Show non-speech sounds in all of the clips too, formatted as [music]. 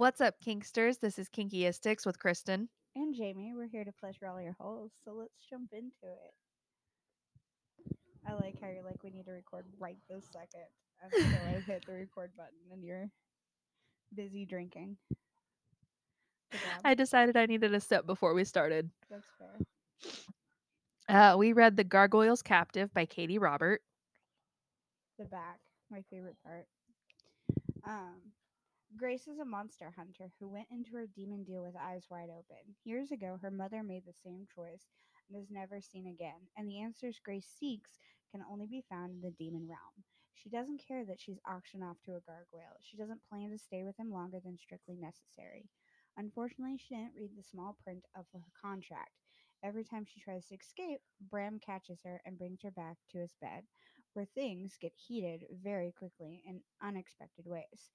What's up, Kinksters? This is Kinkyistics with Kristen. And Jami, we're here to pleasure all your holes, so let's jump into it. I like how you're like, we need to record right this second. Until I hit the [laughs] record button and you're busy drinking. I decided I needed a sip before we started. That's fair. Uh, we read The Gargoyle's Captive by Katee Robert. The back, my favorite part. Um, Grace is a monster hunter who went into her demon deal with eyes wide open. Years ago, her mother made the same choice and is never seen again, and the answers Grace seeks can only be found in the demon realm. She doesn't care that she's auctioned off to a gargoyle. She doesn't plan to stay with him longer than strictly necessary. Unfortunately, she didn't read the small print of her contract. Every time she tries to escape, Bram catches her and brings her back to his bed, where things get heated very quickly in unexpected ways.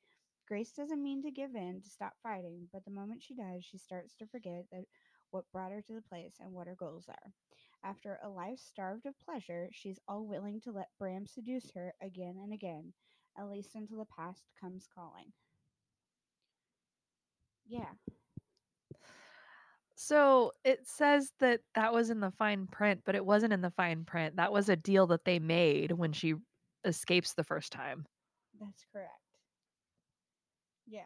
Grace doesn't mean to give in to stop fighting, but the moment she does, she starts to forget that what brought her to the place and what her goals are. After a life starved of pleasure, she's all willing to let Bram seduce her again and again, at least until the past comes calling. Yeah. So it says that that was in the fine print, but it wasn't in the fine print. That was a deal that they made when she escapes the first time. That's correct. Yeah.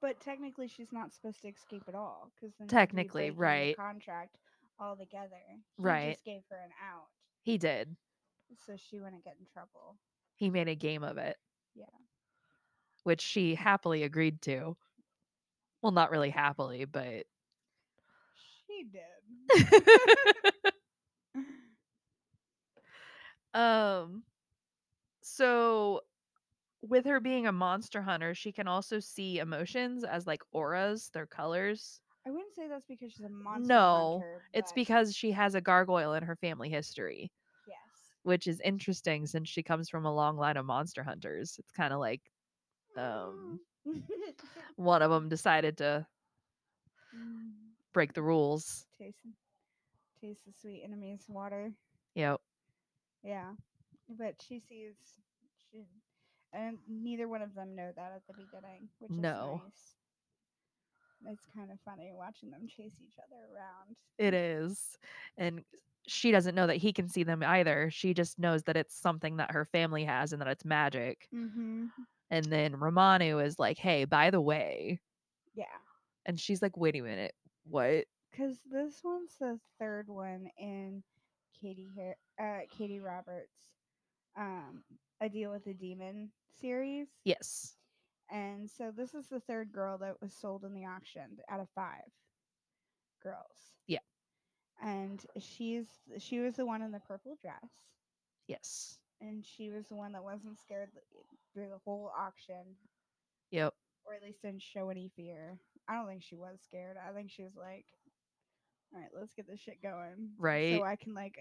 But technically, she's not supposed to escape at all because Technically, right. contract altogether. He Right. Just gave her an out, He did. so she wouldn't get in trouble. He made a game of it, Yeah. which she happily agreed to. Well, not really happily, but She did. [laughs] um so with her being a monster hunter, she can also see emotions as like auras, their colors. I wouldn't say that's because she's a monster hunter. No, hunter. It's but because she has a gargoyle in her family history, yes. which is interesting since she comes from a long line of monster hunters. It's kind of like um [laughs] one of them decided to Mm, break the rules. taste, taste the sweet enemy's water. Yep. Yeah, but she sees she, and neither one of them know that at the beginning, which No. is nice. It's kind of funny watching them chase each other around. It is. And she doesn't know that he can see them either. She just knows that it's something that her family has and that it's magic. Mm-hmm. And then Romanu is like, hey, by the way. Yeah, And she's like, wait a minute. What? because this one's the third one in Katee Har- uh, Katee Roberts, um, a deal with the demon series. Yes. And so this is the third girl that was sold in the auction out of five girls. Yeah. And she's she was the one in the purple dress, Yes. and she was the one that wasn't scared through the whole auction, Yep. or at least didn't show any fear. I don't think she was scared. I think she was like, "All right, let's get this shit going, Right. So I can like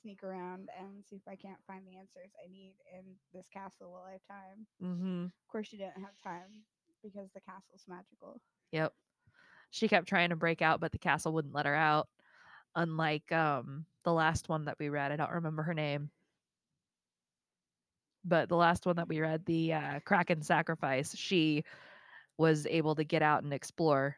sneak around and see if I can't find the answers I need in this castle while I have time." Mm-hmm. Of course, she didn't have time because the castle's magical. Yep. She kept trying to break out, but the castle wouldn't let her out. Unlike um the last one that we read. I don't remember her name. But the last one that we read, the uh, Kraken sacrifice, she was able to get out and explore.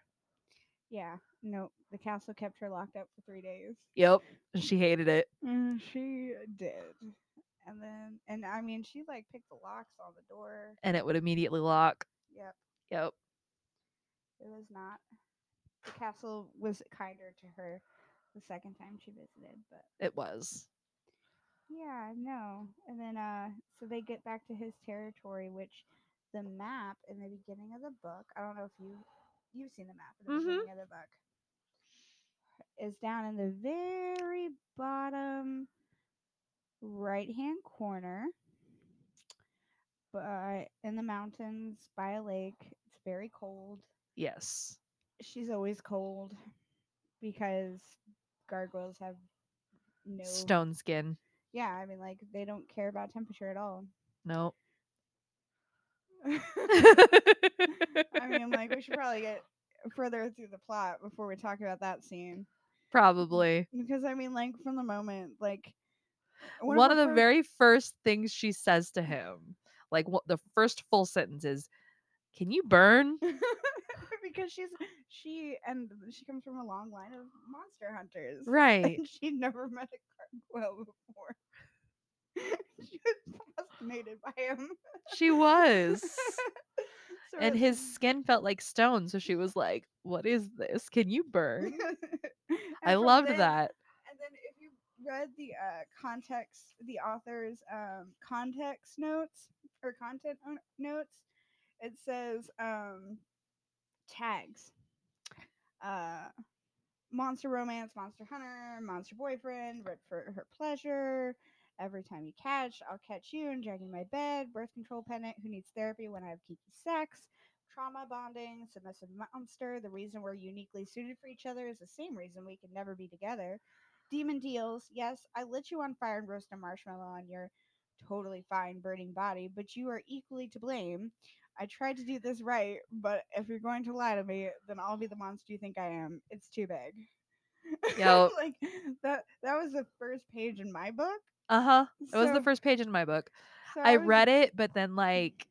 Yeah, no, the castle kept her locked up for three days. Yep. She hated it. Mm, she did. And then, and I mean, she like picked the locks on the door. And it would immediately lock. Yep, Yep. it was not. The castle was kinder to her the second time she visited, but It was. yeah, no. And then, uh, so they get back to his territory, which the map in the beginning of the book. I don't know if you you've seen the map in the Mhm. beginning of the book. Is down in the very bottom right hand corner, but in the mountains by a lake. It's very cold. Yes. She's always cold because gargoyles have no Stone skin. Yeah, I mean, like they don't care about temperature at all. Nope. [laughs] I mean, like we should probably get further through the plot before we talk about that scene Probably. because I mean, like from the moment, like One, of the fir- very first things she says to him, like what the first full sentence is, "Can you burn?" [laughs] because she's she and she comes from a long line of monster hunters. [laughs] Right. She'd never met a gargoyle before. [laughs] she was fascinated by him. She was. And his skin felt like stone, so she was like, "What is this? Can you [laughs] burn?" And I from loved then- that. And then if you read the uh, context, the author's um, context notes or content o- notes, it says um, tags. Uh, monster romance, monster hunter, monster boyfriend, ribbed for her pleasure. Every time you catch, I'll catch you and drag you in my bed. Birth control pendant who needs therapy when I have kinky sex. Trauma bonding, submissive monster. The reason we're uniquely suited for each other is the same reason we can never be together. Demon deals. Yes, I lit you on fire and roast a marshmallow on your totally fine burning body, but you are equally to blame. I tried to do this right, but if you're going to lie to me, then I'll be the monster you think I am. It's too big. [laughs] Yep. like that that was the first page in my book. Uh huh. It was the first page in my book. so I was- read it, but then like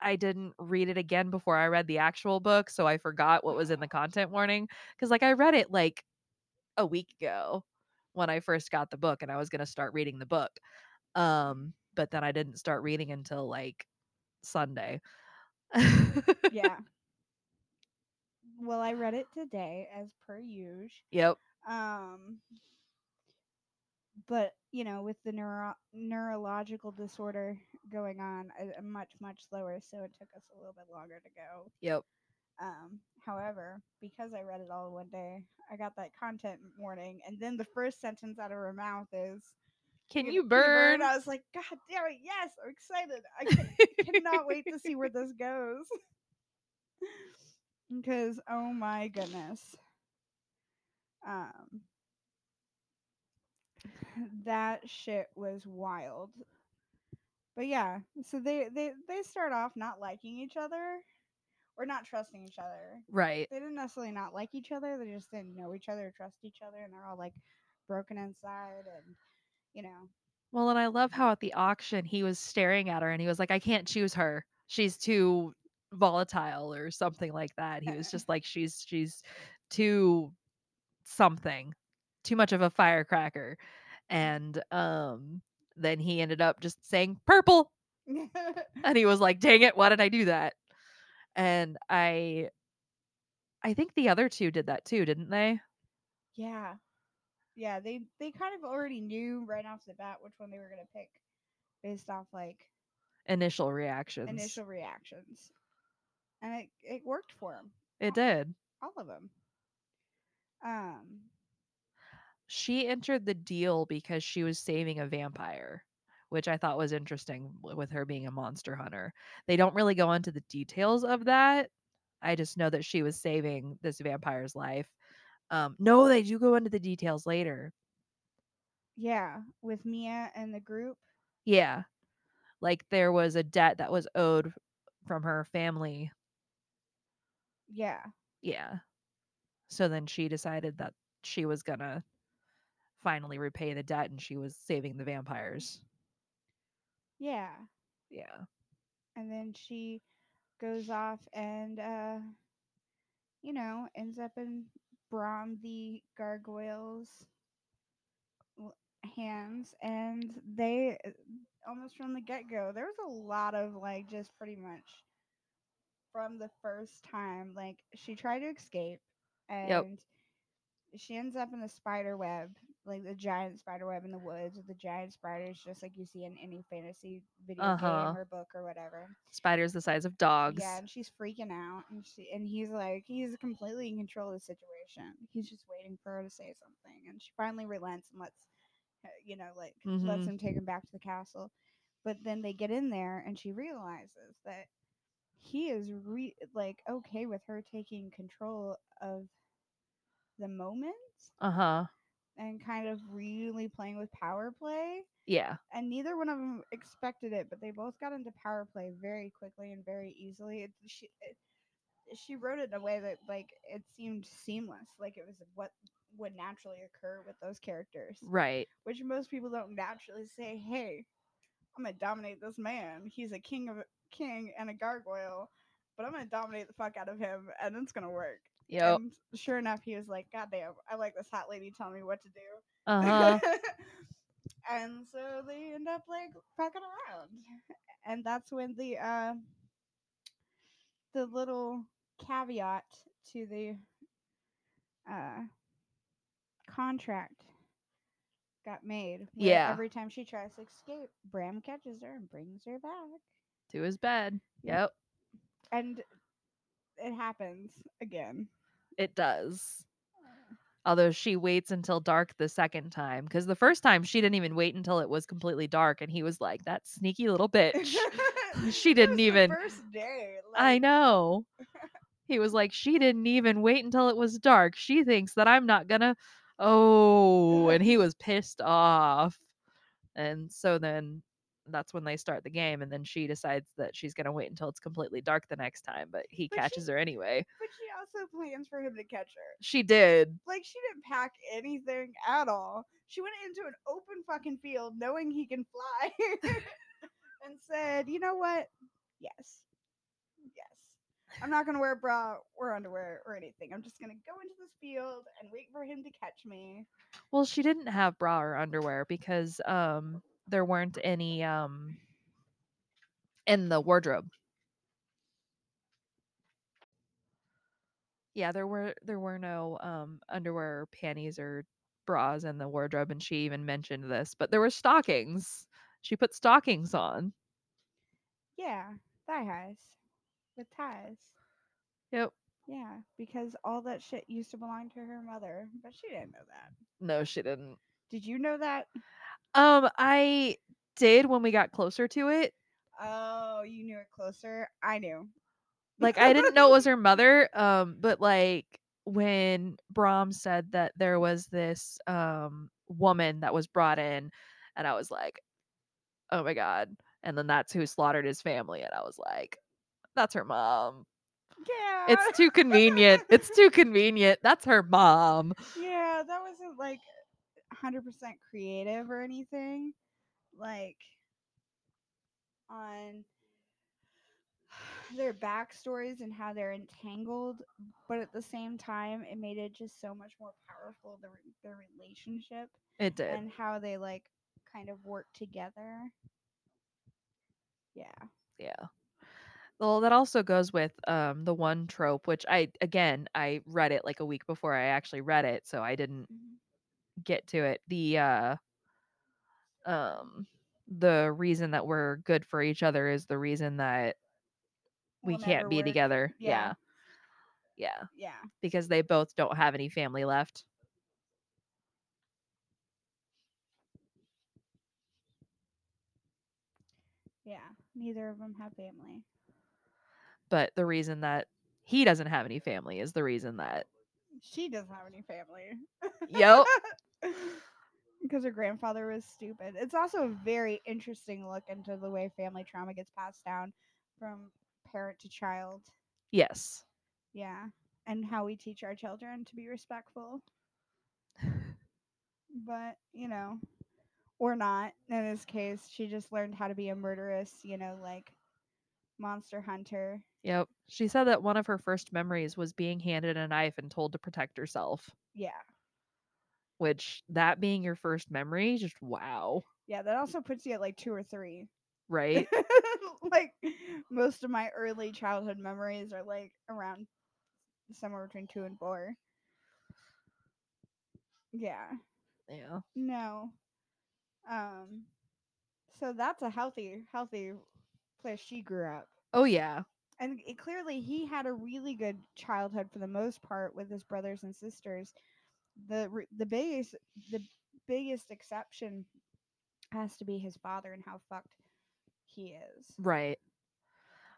I didn't read it again before I read the actual book, so I forgot what was in the content warning cuz like I read it like a week ago when I first got the book and I was going to start reading the book. Um but then I didn't start reading until like Sunday. Yeah. [laughs] Well, I read it today as per usual. Yep. Um, but you know, with the neuro- neurological disorder going on, I'm much much slower, so it took us a little bit longer to go. Yep. Um, however, because I read it all one day, I got that content warning, and then the first sentence out of her mouth is, Can "Can- you can burn? I was like, God damn it, yes! I'm excited. I can- [laughs] cannot wait to see where this goes. [laughs] because oh my goodness. Um [laughs] that shit was wild. But yeah, so they they they start off not liking each other or not trusting each other. Right. They didn't necessarily not like each other, they just didn't know each other or trust each other and they're all like broken inside and you know. Well, and I love how at the auction he was staring at her and he was like, I can't choose her. She's too volatile or something like that. He was [laughs] just like, she's she's too something, too much of a firecracker. And um then he ended up just saying purple. [laughs] And he was like, dang it, why did I do that? And I I think the other two did that too, didn't they? Yeah. Yeah, they they kind of already knew right off the bat which one they were going to pick based off like Initial reactions. initial reactions. And it it worked for them, It did. all of them. Um she entered the deal because she was saving a vampire, which I thought was interesting with her being a monster hunter. They don't really go into the details of that. I just know that she was saving this vampire's life. Um, no, they do go into the details later. yeah, with Mia and the group. Yeah. Like there was a debt that was owed from her family. Yeah. Yeah. So then she decided that she was going to finally repay the debt and she was saving the vampires. Yeah. Yeah. And then she goes off and uh you know, ends up in Bram the gargoyles hands and they uh, almost from the get-go there was a lot of like just pretty much from the first time like she tried to escape and she ends up in the spider web like the giant spider web in the woods with the giant spiders just like you see in any fantasy video Uh-huh. game or book or whatever Spiders the size of dogs. yeah, and she's freaking out, and she and he's like, he's completely in control of the situation. He's just waiting for her to say something, and she finally relents and lets, uh, you know, like lets Mhm. him take him back to the castle. But then they get in there, and she realizes that he is re- like okay with her taking control of the moment Uh huh. And kind of really playing with power play Yeah. and neither one of them expected it, but they both got into power play very quickly and very easily. It, she it, she wrote it in a way that like it seemed seamless, like it was what would naturally occur with those characters, Right. which most people don't naturally say. Hey, I'm gonna dominate this man. He's a king of king and a gargoyle, but I'm gonna dominate the fuck out of him, and it's gonna work. Yep. And sure enough, he was like, "God damn, I like this hot lady telling me what to do." Uh [laughs] huh. and so they end up like fucking around, and that's when the uh the little caveat to the uh contract got made. Yeah. Every time she tries to escape, Bram catches her and brings her back. to his bed. Yep. And it happens again. It does. Although she waits until dark the second time, because the first time she didn't even wait until it was completely dark, and he was like, "That sneaky little bitch." [laughs] [laughs] She didn't even- first day. I know. He was like, "She didn't even wait until it was dark. She thinks that I'm not gonna." Oh, and he [laughs] was pissed off, and so then that's when they start the game, and then she decides that she's gonna wait until it's completely dark the next time, but he But she- catches her anyway. But she also plans for him to catch her. She did. Like she didn't pack anything at all. She went into an open fucking field knowing he can fly [laughs] and said, "You know what? Yes. Yes. I'm not going to wear a bra or underwear or anything. I'm just going to go into this field and wait for him to catch me." Well, she didn't have bra or underwear because um there weren't any um in the wardrobe. Yeah, there were there were no um underwear or panties or bras in the wardrobe and she even mentioned this, but there were stockings. She put stockings on. Yeah, thigh highs with ties. Yep. Yeah, because all that shit used to belong to her mother, but she didn't know that. No, she didn't. Did you know that? Um I did when we got closer to it. Oh, you knew it closer. I knew. [laughs] like I didn't know it was her mother, um, but like when Bram said that there was this um woman that was brought in, and I was like, oh my god, and then that's who slaughtered his family, and I was like, that's her mom. Yeah. It's too convenient. [laughs] it's too convenient. That's her mom. yeah, that wasn't like 100% creative or anything. Like on [sighs] their backstories and how they're entangled, but at the same time, it made it just so much more powerful the their relationship It did. and how they like kind of work together. Yeah. Yeah. Well, that also goes with um the one trope, which I again I read it like a week before I actually read it, so I didn't get to it. The uh um the reason that we're good for each other is the reason that we We'll can't be work. together. Yeah. Yeah. Yeah. Yeah. Because they both don't have any family left. Yeah. Neither of them have family. But the reason that he doesn't have any family is the reason that She doesn't have any family. Yep. [laughs] [laughs] [laughs] because her grandfather was stupid. It's also a very interesting look into the way family trauma gets passed down from parent to child. Yes. Yeah. And how we teach our children to be respectful. [laughs] But, you know, or not. In this case, she just learned how to be a murderous, you know, like monster hunter. Yep. She said that one of her first memories was being handed a knife and told to protect herself. Yeah. Which that being your first memory, just wow. Yeah, that also puts you at like two or three. Right? [laughs] like most of my early childhood memories are like around somewhere between two and four. Yeah. yeah. No. Um so that's a healthy healthy place she grew up. Oh yeah. And it, clearly he had a really good childhood for the most part with his brothers and sisters. The the biggest the biggest exception has to be his father and how fucked he is. Right.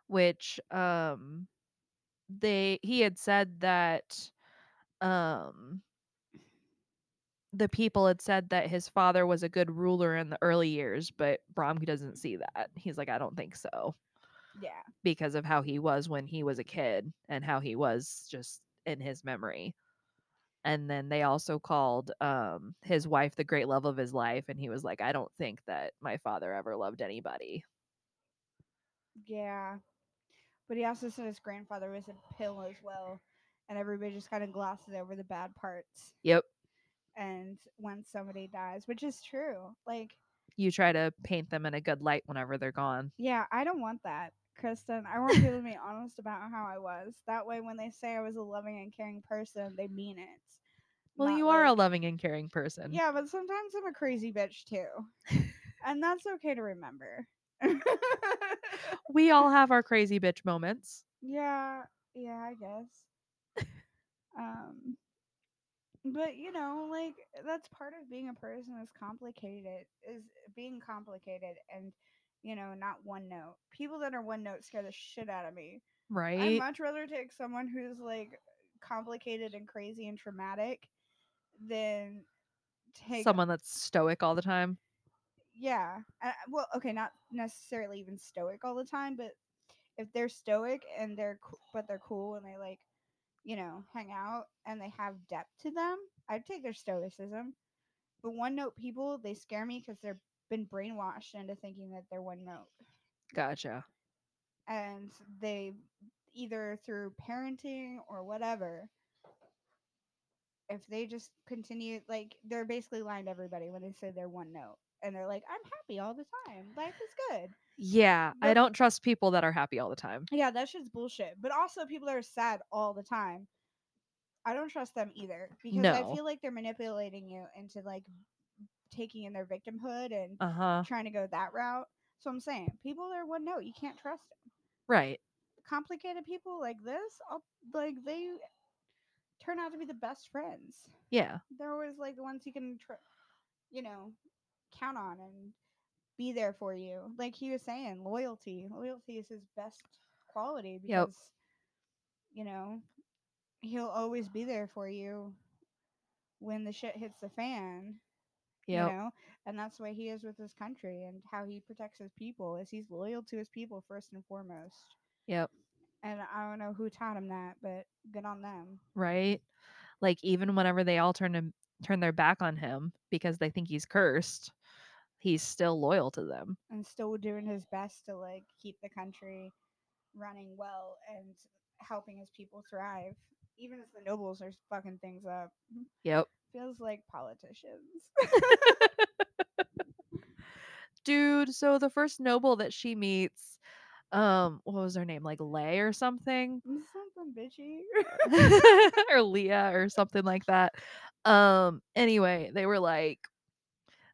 Which um they he had said that um the people had said that his father was a good ruler in the early years, but Bromke doesn't see that. He's like, I don't think so. Yeah. Because of how he was when he was a kid and how he was just in his memory. And then they also called um his wife the great love of his life, and he was like, I don't think that my father ever loved anybody. Yeah. But he also said his grandfather was a pill as well, and everybody just kind of glosses over the bad parts. Yep. And when somebody dies, which is true, like You try to paint them in a good light whenever they're gone. yeah, I don't want that, Kristen. I want people to be honest about how I was. That way, when they say I was a loving and caring person, they mean it. Well, Not you are a loving and caring person. Yeah, but sometimes I'm a crazy bitch too. [laughs] and that's okay to remember. [laughs] We all have our crazy bitch moments. yeah, yeah, I guess. [laughs] um but you know, like that's part of being a person is complicated is being complicated and you know, not one note. People that are one note scare the shit out of me. Right. I'd much rather take someone who's like complicated and crazy and traumatic than take Someone that's stoic all the time. yeah uh, well okay not necessarily even stoic all the time but if they're stoic and they're but they're cool and they like you know hang out and they have depth to them i'd take their stoicism but one note people they scare me because they've been brainwashed into thinking that they're one note. Gotcha. and they either through parenting or whatever if they just continue like they're basically lying to everybody when they say they're one note. And they're like i'm happy all the time. Life is good. Yeah, I don't trust people that are happy all the time. yeah that shit's bullshit. But also people that are sad all the time i don't trust them either because i feel like they're manipulating you into like taking in their victimhood and Uh huh. trying to go that route so i'm saying people are one note you can't trust them Right. complicated people like this, I'll, like they turn out to be the best friends. Yeah. They're always like the ones you can, tr- you know, count on and be there for you. Like he was saying, loyalty. Loyalty is his best quality Yep. because, you know, he'll always be there for you when the shit hits the fan. Yep. You know, and that's the way he is with his country and how he protects his people is he's loyal to his people first and foremost. Yep. And I don't know who taught him that, but good on them. Right. Like even whenever they all turn him turn their back on him because they think he's cursed, he's still loyal to them. And still doing his best to like keep the country running well and helping his people thrive. Even as the nobles are fucking things up. Yep. Feels like politicians. [laughs] Dude, so the first noble that she meets, um, what was her name? Like Lay or something? Something bitchy. [laughs] or [laughs] Leah or something like that. Um, anyway, they were like,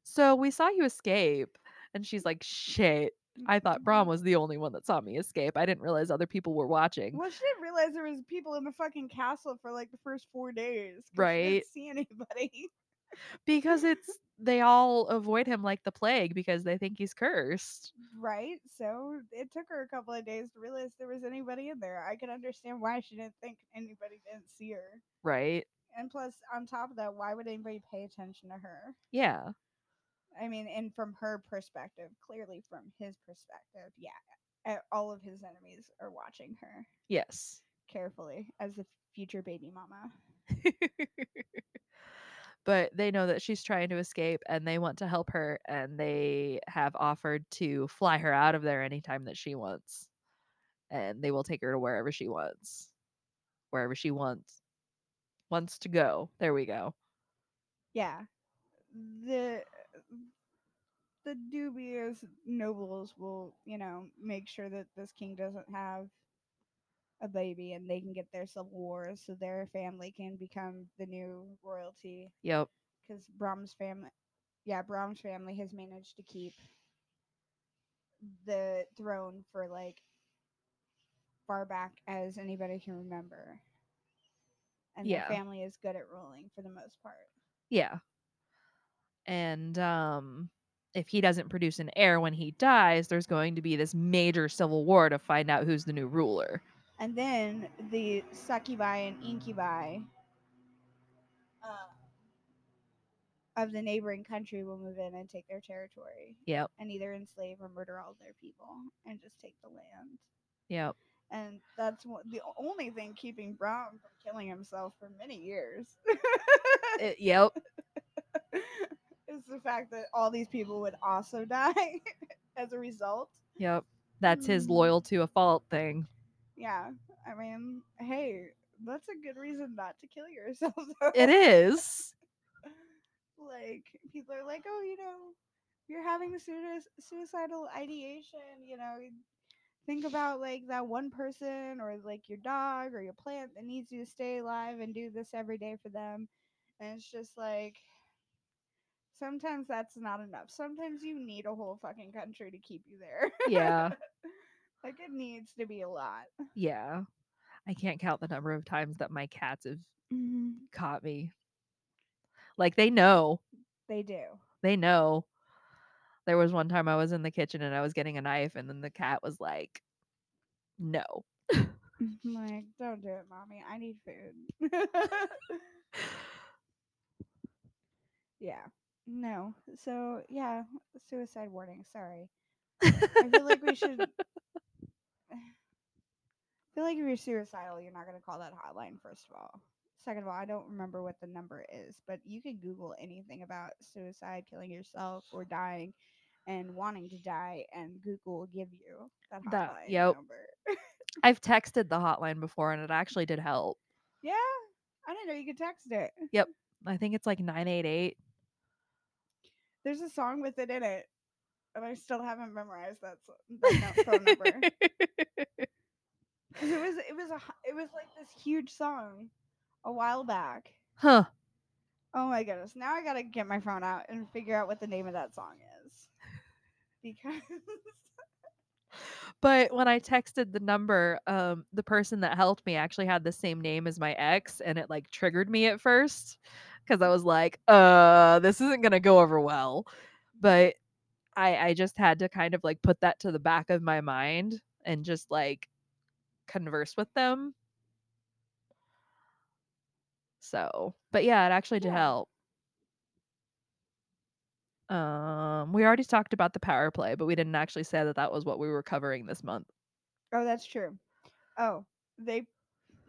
So we saw you escape. And she's like, Shit. I thought Bram was the only one that saw me escape. I didn't realize other people were watching. Well, she didn't realize there was people in the fucking castle for like the first four days. Right. didn't see anybody. Because it's they all avoid him like the plague because they think he's cursed. Right. So it took her a couple of days to realize there was anybody in there. I can understand why she didn't think anybody didn't see her. Right? And plus, on top of that, why would anybody pay attention to her? Yeah. I mean, and from her perspective, clearly from his perspective, yeah, all of his enemies are watching her Yes. carefully as the future baby mama. [laughs] but they know that she's trying to escape and they want to help her and they have offered to fly her out of there anytime that she wants. And they will take her to wherever she wants. Wherever she wants wants to go. There we go. Yeah, the the dubious nobles will, you know, make sure that this king doesn't have a baby and they can get their civil wars so their family can become the new royalty yep because Bram's family, yeah, Bram's family has managed to keep the throne for like far back as anybody can remember. And Yeah. their family is good at ruling for the most part. yeah and um if he doesn't produce an heir when he dies there's going to be this major civil war to find out who's the new ruler. And then the succubi and incubi uh, of the neighboring country will move in and take their territory yep. and either enslave or murder all their people and just take the land. yep. And that's the only thing keeping Bram from killing himself for many years. Uh, yep [laughs] is the fact that all these people would also [laughs] die as a result. Yep. That's his Mm. loyal to a fault thing. Yeah. I mean, hey, that's a good reason not to kill yourself. [laughs] though. It is. [laughs] like people are like, oh, you know, you're having suicidal ideation. You know, think about like that one person or like your dog or your plant that needs you to stay alive and do this every day for them. And it's just like sometimes that's not enough. Sometimes you need a whole fucking country to keep you there. Yeah. [laughs] like it needs to be a lot. Yeah. I can't count the number of times that my cats have mm-hmm. caught me. Like they know. They do. They know. There was one time I was in the kitchen and I was getting a knife and then the cat was like, "No." I'm [laughs] like, don't do it, mommy. I need food. [laughs] yeah. No. So yeah, suicide warning. Sorry. I feel like we should. [laughs] [sighs] I feel like if you're suicidal, you're not gonna call that hotline. First of all. Second of all, I don't remember what the number is, but you can Google anything about suicide, killing yourself, or dying, and wanting to die, and Google will give you that hotline That- yep. number. [laughs] I've texted the hotline before and it actually did help. yeah, I didn't know you could text it. Yep, I think it's like 988. There's a song with it in it, and I still haven't memorized that, so- that phone number. [laughs] 'Cause it was it was a it was like this huge song a while back. huh. Oh my goodness! Now I gotta get my phone out and figure out what the name of that song is, because But when I texted the number, um, the person that helped me actually had the same name as my ex, and it like triggered me at first because I was like, "Uh, this isn't gonna go over well." But I I just had to kind of like put that to the back of my mind and just like converse with them. So, but yeah, it actually did Yeah. help. Um, we already talked about the power play, but we didn't actually say that that was what we were covering this month. oh, that's true. Oh, they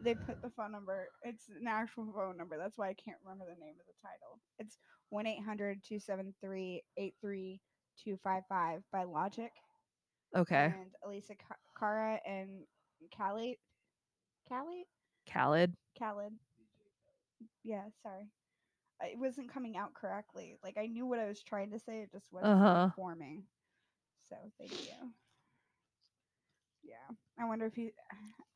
they put the phone number. It's an actual phone number. That's why I can't remember the name of the title. It's 1 800 273 83255 by Logic. Okay. and Alessia Cara and Khalid. Khalid? Khaled. Khalid. Yeah, sorry. It wasn't coming out correctly. Like I knew what I was trying to say, it just wasn't Uh-huh. forming. So thank you. Yeah, I wonder if he.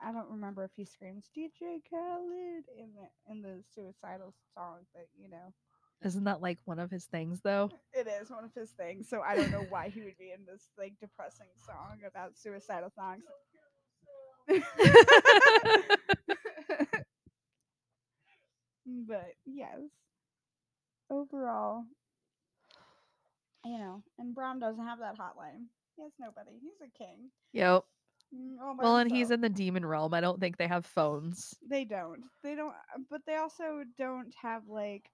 I don't remember if he screams DJ Khaled in the in the suicidal song, but you know Isn't that like one of his things though? it is one of his things. So I don't know why he would be in this like depressing song about suicidal songs. [laughs] but yes, overall, you know, and Bram doesn't have that hotline. He has nobody. He's a king. Yep. Mm, by Well, and he's in the demon realm. I don't think they have phones. They don't. They don't. uh, But they also don't have like.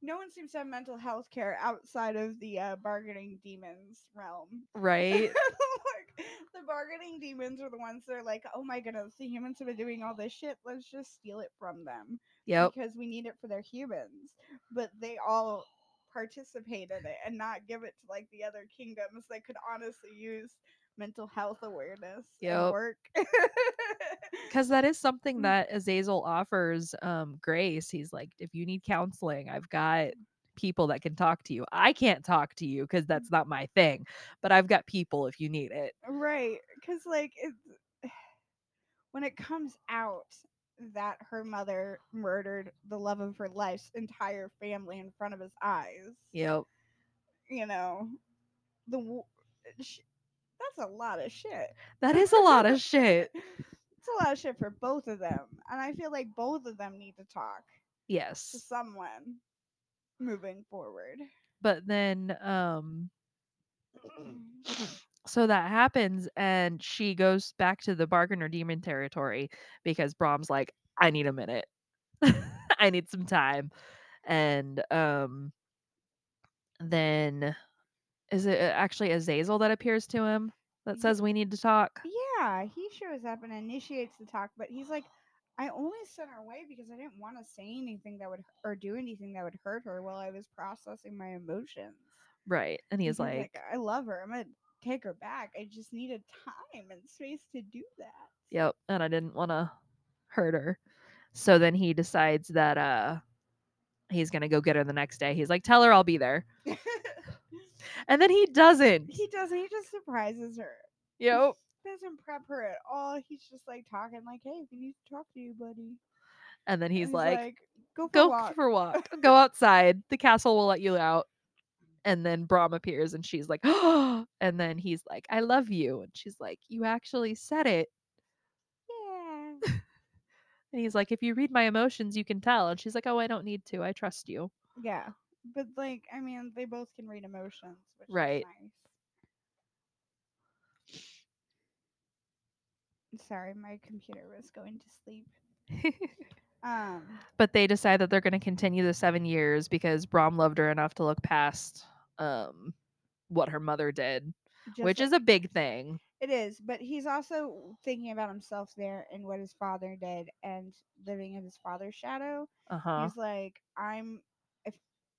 No one seems to have mental health care outside of the uh, bargaining demons realm. Right? [laughs] like, the bargaining demons are the ones that are like, oh my goodness, the humans have been doing all this shit. Let's just steal it from them Yep. because we need it for their humans. But they all participate in it and not give it to like the other kingdoms that could honestly use mental health awareness Yep. and work. [laughs] Because that is something Mm. that Azazel offers um, Grace. He's like, if you need counseling, I've got people that can talk to you. I can't talk to you because that's not my thing, but I've got people if you need it. Right, because like it's [sighs] when it comes out that her mother murdered the love of her life's entire family in front of his eyes, Yep. you know, the w- sh- that's a lot of shit. That [laughs] is a lot of shit. It's a lot of shit for both of them, and I feel like both of them need to talk to Yes. someone moving forward. But then um [clears throat] [clears throat] so that happens and she goes back to the bargainer demon territory because Bram's like, I need a minute. [laughs] I need some time. And um then is it uh, actually Azazel that appears to him that says we need to talk? Yeah, he shows up and initiates the talk, but he's like, I only sent her away because I didn't want to say anything that would or do anything that would hurt her while I was processing my emotions. Right. And he's Because, like, I love her. I'm gonna take her back. I just needed time and space to do that. Yep. And I didn't want to hurt her. So then he decides that uh he's going to go get her the next day. He's like, "Tell her I'll be there." [laughs] And then he doesn't. he doesn't. He just surprises her. Yep. Doesn't prep her at all. He's just like talking like, "Hey, we need to talk to you, buddy." And then And he's, like, "Go for a walk." for walk. [laughs] Go outside. The castle will let you out." And then Bram appears and she's like, "Oh." And then he's like, "I love you." And she's like, "You actually said it." Yeah. [laughs] And he's like, "If you read my emotions, you can tell." And she's like, "Oh, I don't need to. I trust you." Yeah. But like, I mean, they both can read emotions, which Right. is nice. Sorry, my computer was going to sleep. [laughs] Um, but they decide that they're going to continue the 7 years because Bram loved her enough to look past um what her mother did, which like- is a big thing. it is, but he's also thinking about himself there and what his father did and living in his father's shadow. Uh-huh. He's like, I'm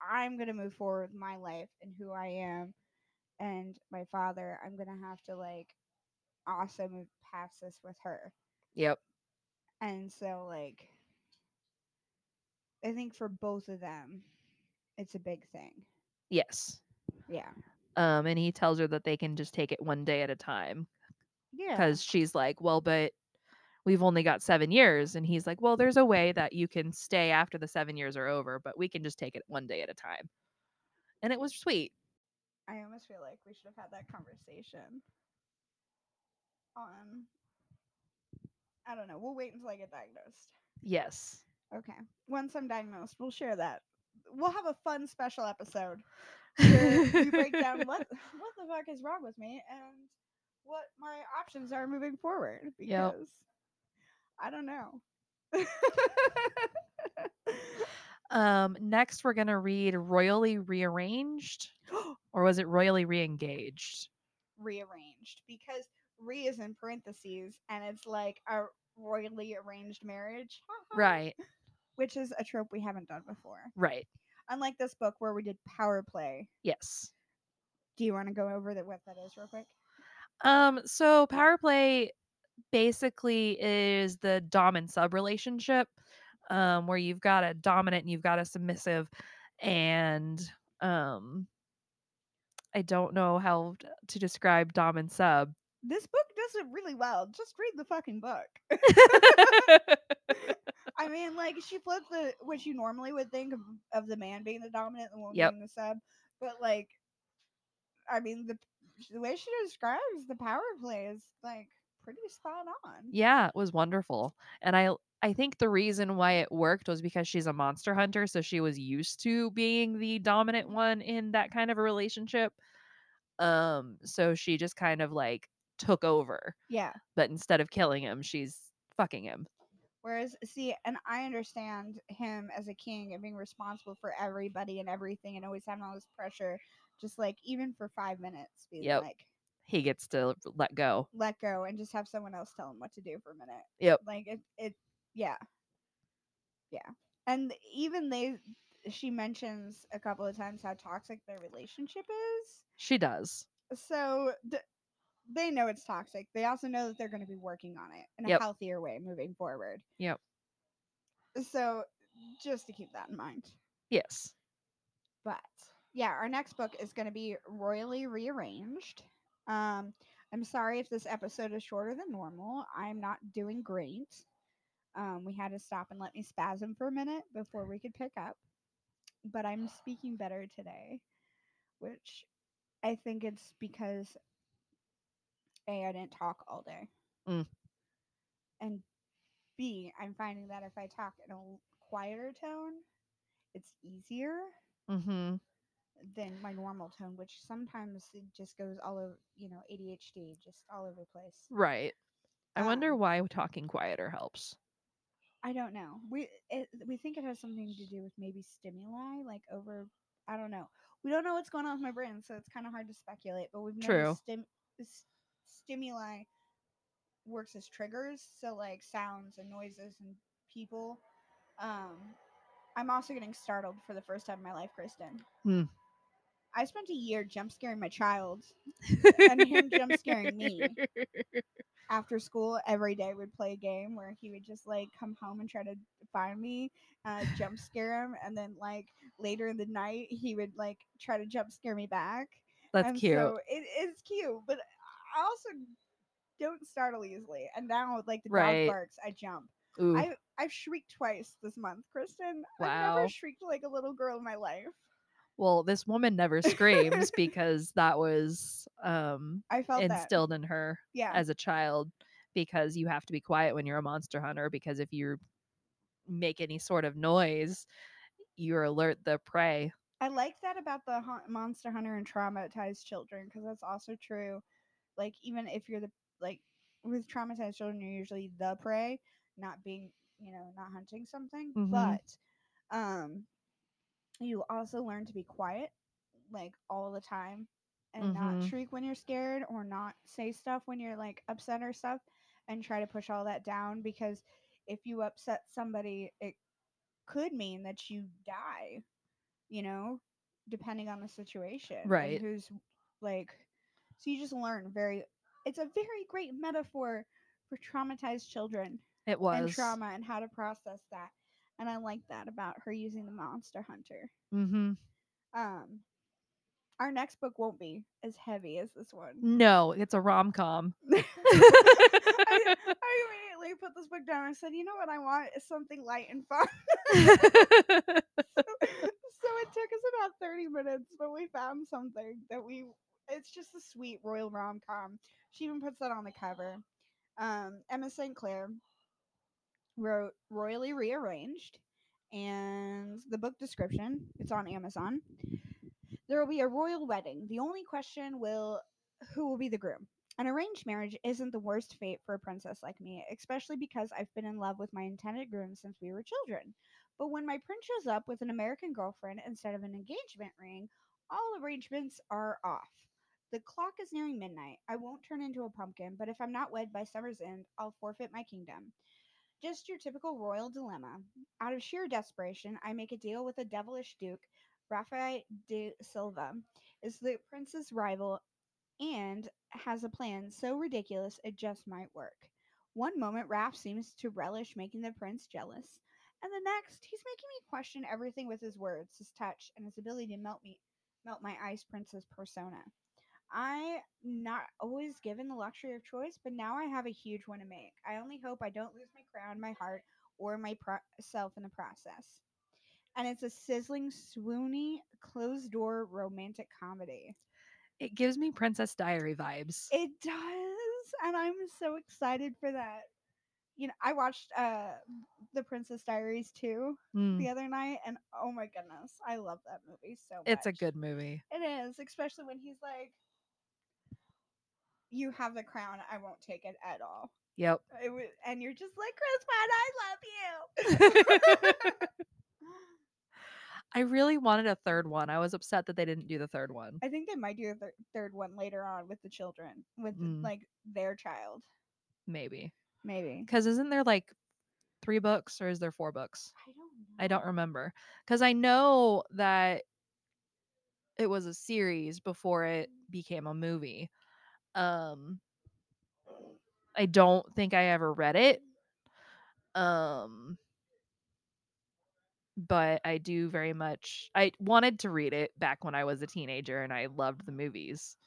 I'm gonna move forward with my life and who I am and my father, I'm gonna have to like also move past this with her. Yep. And so like I think for both of them it's a big thing. Yes. Yeah. Um and he tells her that they can just take it one day at a time Yeah. because she's like, "Well, but we've only got 7 years." And he's like, "Well, there's a way that you can stay after the 7 years are over, but we can just take it one day at a time." And it was sweet. I almost feel like we should have had that conversation on I don't know. We'll wait until I get diagnosed. Yes. Okay. Once I'm diagnosed, we'll share that. We'll have a fun special episode where we break down what [laughs] what the fuck is wrong with me and what my options are moving forward because Yep. I don't know. Um, next we're gonna read Royally Rearranged, [gasps] or was it Royally Reengaged? Rearranged because re is in parentheses and it's like a royally arranged marriage. Right, Which is a trope we haven't done before. right. Unlike this book where we did power play. Yes. Do you want to go over the, what that is real quick? Um, so power play basically is the dom and sub relationship, um, where you've got a dominant and you've got a submissive, and um, I don't know how to describe dom and sub. This book does it really well. Just read the fucking book. [laughs] [laughs] I mean, like she flipped the what you normally would think of, of the man being the dominant and the woman Yep. being the sub, but like, I mean the the way she describes the power play is like pretty spot on. Yeah, it was wonderful. And I I think the reason why it worked was because she's a monster hunter, so she was used to being the dominant one in that kind of a relationship. Um so she just kind of like took over, Yeah. but instead of killing him, she's fucking him. Whereas, see, and I understand him as a king and being responsible for everybody and everything, and always having all this pressure. Just like even for five minutes, being Yep. like, He gets to let go. let go and just have someone else tell him what to do for a minute. Yep. Like it, it, yeah, yeah. And even they, she mentions a couple of times how toxic their relationship is. She does. So th- they know it's toxic. They also know that they're going to be working on it in a Yep. healthier way moving forward. Yep. So just to keep that in mind. Yes. But yeah, our next book is going to be Royally Rearranged. Um, I'm sorry if this episode is shorter than normal. I'm not doing great. Um, we had to stop and let me spasm for a minute before we could pick up. But I'm speaking better today, which I think it's because A, I didn't talk all day. Mm. And B, I'm finding that if I talk in a quieter tone, it's easier Mm-hmm. Than my normal tone, which sometimes it just goes all over, you know, ADHD, just all over the place. Right. I wonder Um, why talking quieter helps. I don't know. We it, we think it has something to do with maybe stimuli, like over. I don't know. We don't know what's going on with my brain, so it's kind of hard to speculate. But we've noticed stim- stimuli works as triggers, so like sounds and noises and people. Um, I'm also getting startled for the first time in my life, Kristen. Hmm. I spent a year jump scaring my child and him jump scaring me. [laughs] after school every day we'd play a game where he would just like come home and try to find me uh, jump scare him and then like later in the night he would like try to jump scare me back That's and cute. so it is cute but i also don't startle easily and now like the Right. dog barks i jump Ooh. I, i've shrieked twice this month kristen i've Wow. never shrieked like a little girl in my life well, this woman never screams [laughs] because that was um i felt that instilled in her yeah as a child because you have to be quiet when you're a monster hunter because if you make any sort of noise, you alert the prey. I like that about the hun- Monster Hunter and traumatized children because that's also true. Like even if you're the like with traumatized children, you're usually the prey, not being you know not hunting something. Mhm. But um, you also learn to be quiet, like all the time, and not Mhm. shriek when you're scared or not say stuff when you're like upset or stuff, and try to push all that down because if you upset somebody, it could mean that you die you know, depending on the situation. Right. who's like, so you just learn very, it's a very great metaphor for traumatized children It was. and trauma and how to process that. And I like that about her using the monster hunter. Mm-hmm. Um, our next book won't be as heavy as this one. No, it's a rom com. [laughs] I, I [laughs] immediately put this book down and said, you know what I want is something light and fun. [laughs] so it took us about 30 minutes, but we found something that we it's just a sweet royal rom com. She even puts that on the cover. Um, Emma St. Clair wrote Royally Rearranged, and the book description, it's on Amazon. There will be a royal wedding. The only question will who will be the groom? An arranged marriage isn't the worst fate for a princess like me, especially because I've been in love with my intended groom since we were children. But when my prince shows up with an American girlfriend instead of an engagement ring, all arrangements are off. The clock is nearing midnight. I won't turn into a pumpkin, but if I'm not wed by summer's end, I'll forfeit my kingdom. Just your typical royal dilemma. Out of sheer desperation, I make a deal with a devilish duke. Rafael de Silva is the prince's rival and has a plan so ridiculous it just might work. One moment, Raph seems to relish making the prince jealous, and the next, he's making me question everything with his words, his touch, and his ability to melt me, melt my ice princess persona. I'm not always given the luxury of choice, but now I have a huge one to make. I only hope I don't lose my crown, my heart, or myself in the process. And it's a sizzling, swoony, closed door romantic comedy. it gives me Princess Diary vibes. It does, and I'm so excited for that. You know, I watched uh The Princess Diaries 2 Mm, the other night, and oh my goodness, I love that movie so much. it's a good movie. It is, especially when he's like, "You have the crown. I won't take it at all." Yep. It was, and you're just like, "Chris Pratt, I love you." [laughs] I really wanted a third one. I was upset that they didn't do the third one. I think they might do a thir- third one later on with the children, with Mm. like their child, Maybe. maybe. Because isn't there like three books or is there four books? I don't. know. I don't remember. Because I know that it was a series before it became a movie. Um, I don't think I ever read it. Um, but I do very much. I wanted to read it back when I was a teenager, and I loved the movies.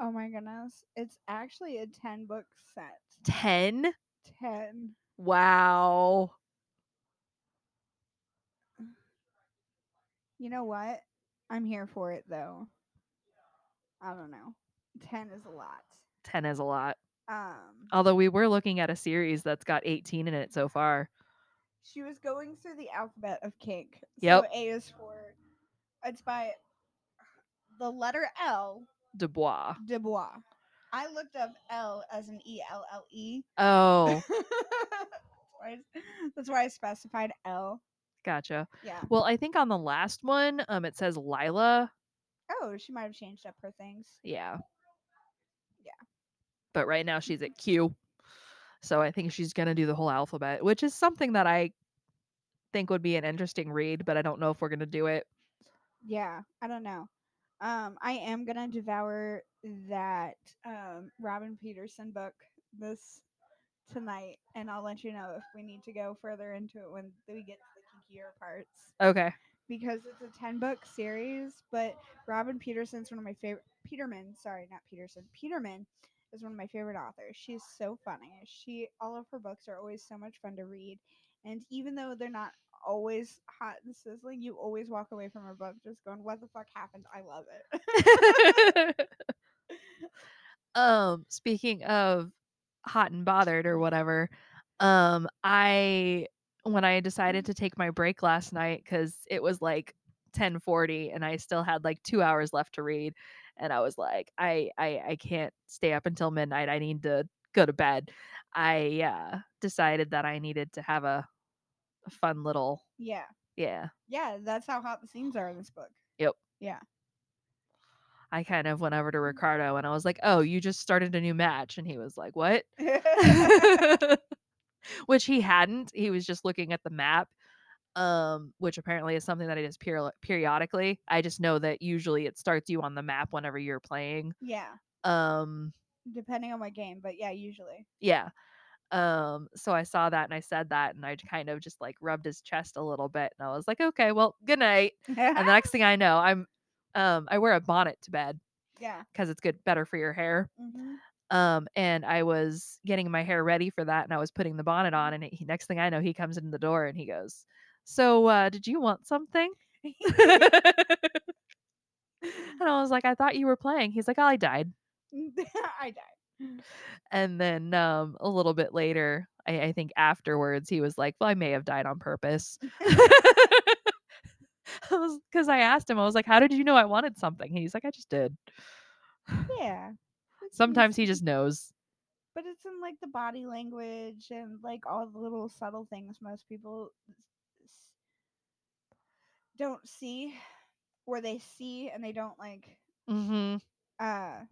Oh my goodness. It's actually a 10 book set. Ten. 10. Wow. You know what? I'm here for it though. I don't know. 10 is a lot. Ten is a lot. Um Although we were looking at a series that's got 18 in it so far. she was going through the alphabet of kink. Yep. So A is for it's by the letter L, Dubois. Dubois. I looked up L as an E L L E. Oh, [laughs] That's why I- That's why I specified L. gotcha. Yeah. Well, I think on the last one, um, it says Lila. Oh, she might have changed up her things. Yeah. But right now she's at Q. So I think she's gonna do the whole alphabet, which is something that I think would be an interesting read, but I don't know if we're gonna do it. Yeah, I don't know. Um, I am gonna devour that um Robyn Peterson book this tonight, and I'll let you know if we need to go further into it when we get to the kinkier parts. Okay. because it's a 10 book series but robyn peterson's one of my favorite peterman sorry not peterson peterman is one of my favorite authors. She's so funny. She all of her books are always so much fun to read and even though they're not always hot and sizzling you always walk away from her book just going what the fuck happened? I love it. [laughs] Um, speaking of hot and bothered or whatever, um, I when I decided to take my break last night because it was like 1040 and I still had like two hours left to read. And I was like, I, I I can't stay up until midnight. I need to go to bed. I uh, decided that I needed to have a, a fun little yeah yeah. yeah that's how hot the scenes are in this book Yep. yeah I kind of went over to Ricardo and I was like, "Oh, you just started a new match," and he was like, "What?" [laughs] [laughs] which he hadn't. He was just looking at the map, um, which apparently is something that he does peri- periodically. I just know that usually it starts you on the map whenever you're playing. yeah Um, depending on what game but yeah usually yeah. Um, so I saw that and I said that and I kind of just like rubbed his chest a little bit and I was like, "Okay, well, good night." And the next [laughs] thing I know, I'm um I wear a bonnet to bed yeah because it's good better for your hair. hmm Um, and I was getting my hair ready for that, and I was putting the bonnet on, and he, next thing I know, he comes in the door and he goes, "So, uh, did you want something?" [laughs] and I was like, "I thought you were playing." He's like, "Oh, I died." [laughs] I died. And then um, a little bit later, I, I think afterwards, he was like, "Well, I may have died on purpose." [laughs] Because I asked him, I was like, "How did you know I wanted something?" And he's like, "I just did." Yeah. [sighs] Sometimes he just knows. But it's in like the body language and like all the little subtle things most people don't see, or they see and they don't like Mm-hmm. uh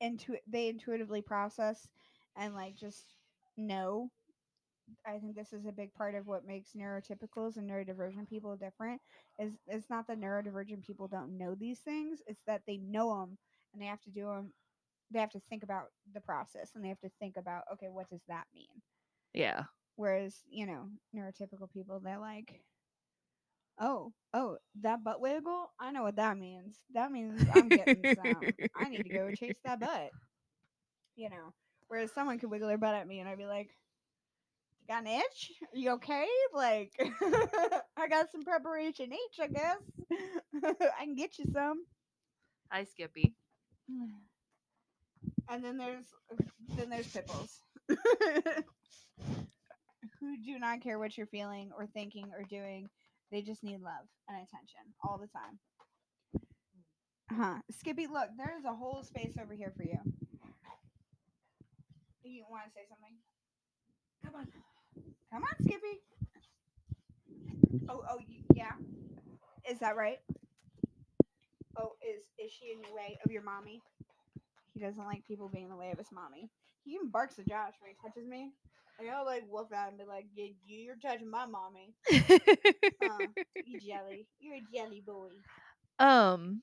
intu- they intuitively process and like just know. I think this is a big part of what makes neurotypicals and neurodivergent people different. Is it's not that neurodivergent people don't know these things; it's that they know them and they have to do them. They have to think about the process and they have to think about, okay, what does that mean? Yeah. Whereas you know, neurotypical people, they're like, oh, oh, that butt wiggle, I know what that means. That means I'm getting some. I need to go chase that [laughs] butt. You know. Whereas someone could wiggle their butt at me and I'd be like, got an itch? Are you okay? Like, [laughs] I got some preparation H, I guess. [laughs] I can get you some. Hi, Skippy. [sighs] And then there's then there's pipples. Who do not care what you're feeling or thinking or doing. They just need love and attention all the time. Huh. Skippy, look, there's a whole space over here for you. You want to say something? Come on. Come on, Skippy. Oh, oh, yeah. Is that right? Oh, is is she in the way of your mommy? He doesn't like people being in the way of his mommy. He even barks at Josh when he touches me. Like I'll like at him and be like, "Yeah, "You're touching my mommy. Uh, [laughs] you jelly. You're a jelly boy." um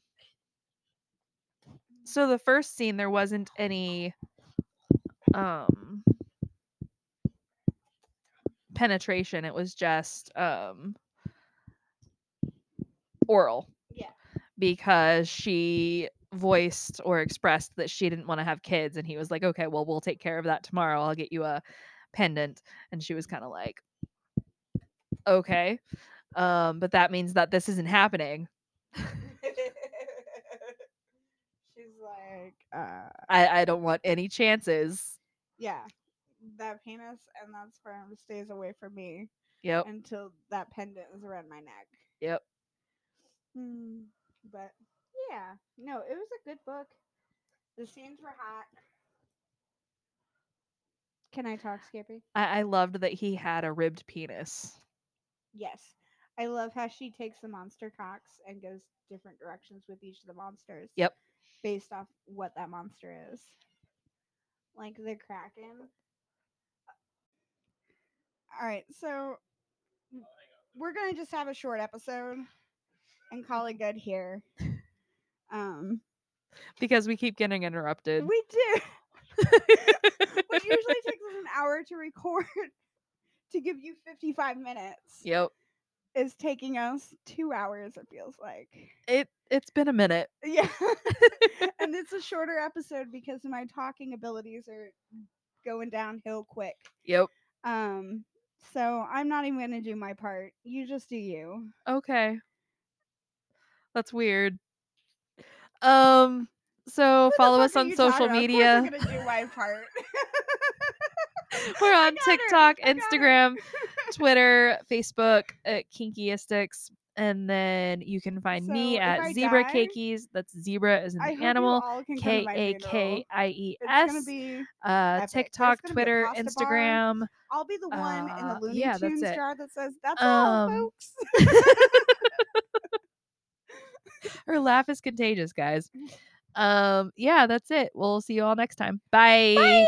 so the first scene there wasn't any um penetration it was just um oral Yeah. because she voiced or expressed that she didn't want to have kids and he was like okay well we'll take care of that tomorrow. I'll get you a pendant. And she was kind of like okay. Um but that means that this isn't happening. [laughs] She's like, uh, i i don't want any chances. Yeah, that penis, and that sperm stays away from me yep. until that pendant is around my neck. yep. Hmm. But yeah, no, it was a good book. The scenes were hot. Can I talk, Skippy? I, I loved that he had a ribbed penis Yes. I love how she takes the monster cocks and goes different directions with each of the monsters. Yep. Based off what that monster is. Like the Kraken. Alright, so we're gonna just have a short episode and call it good here. [laughs] Um, because we keep getting interrupted. we do. [laughs] Which usually [laughs] takes us an hour to record [laughs] to give you 55 minutes. yep. Is taking us two hours, it feels like. It it's been a minute. Yeah. and it's a shorter episode because my talking abilities are going downhill quick. Yep. Um, so I'm not even gonna do my part. You just do you. Okay. That's weird. Um so follow us on social talking to? Of course media. I'm gonna do my part. [laughs] [laughs] We're on TikTok, I got her. Instagram, Twitter, [laughs] Facebook at Kinkyistics. And then you can find So, me at I Zebra die, Cakeys. That's zebra as in I the hope animal. you all can come K A. K I E S. Uh TikTok, gonna be a Twitter, bar. Instagram. I'll be the one in the Uh, Looney yeah, that's Tunes it. jar that says "That's Um, all, folks." Her laugh is contagious, guys. Um, yeah, that's it. We'll see you all next time. Bye. Bye.